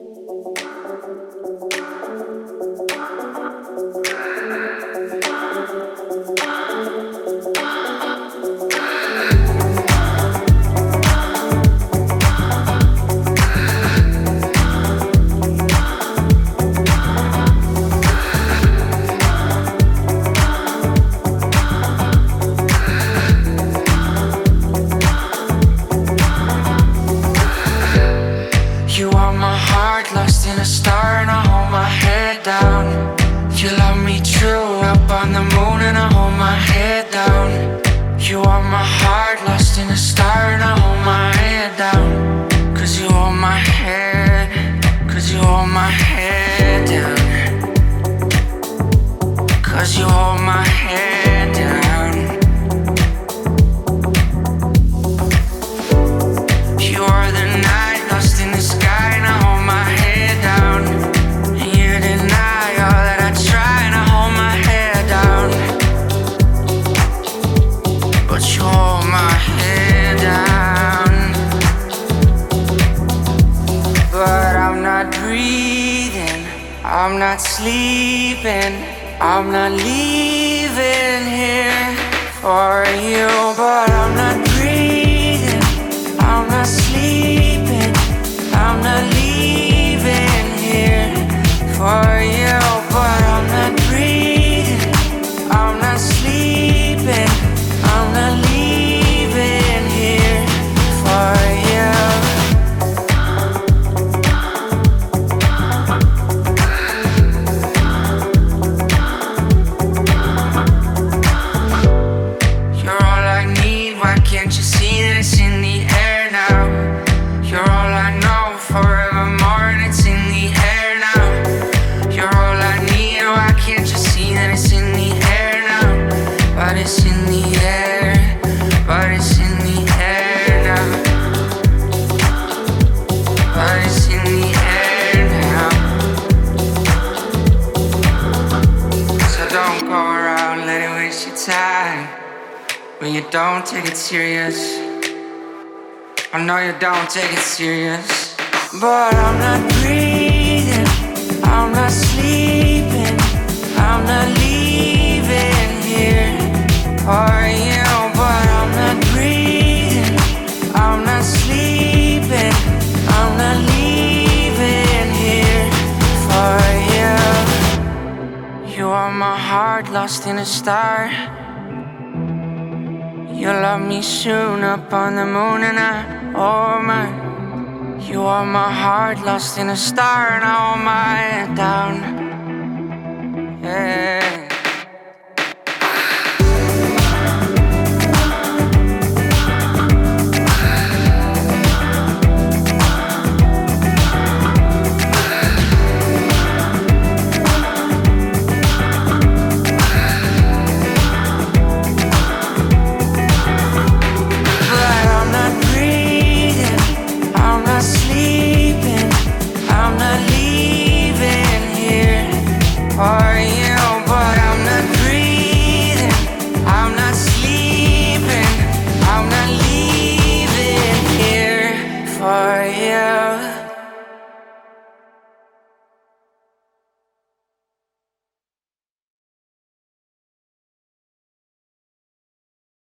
Thank you. Heart, lost in a star, and I hold my head down. Cause you hold my head, cause you hold my head down. Cause you hold my head I'm not sleeping, I'm not leaving here for you. But I'm not breathing, I'm not sleeping, I'm not leaving here for you. Why can't you see this in when you don't take it serious. I know you don't take it serious, but I'm not breathing, I'm not sleeping, I'm not leaving here for you. But I'm not breathing, I'm not sleeping, I'm not leaving here for you. You are my heart lost in a star. You love me soon up on the moon and I, oh my. You are my heart lost in a star and I hold my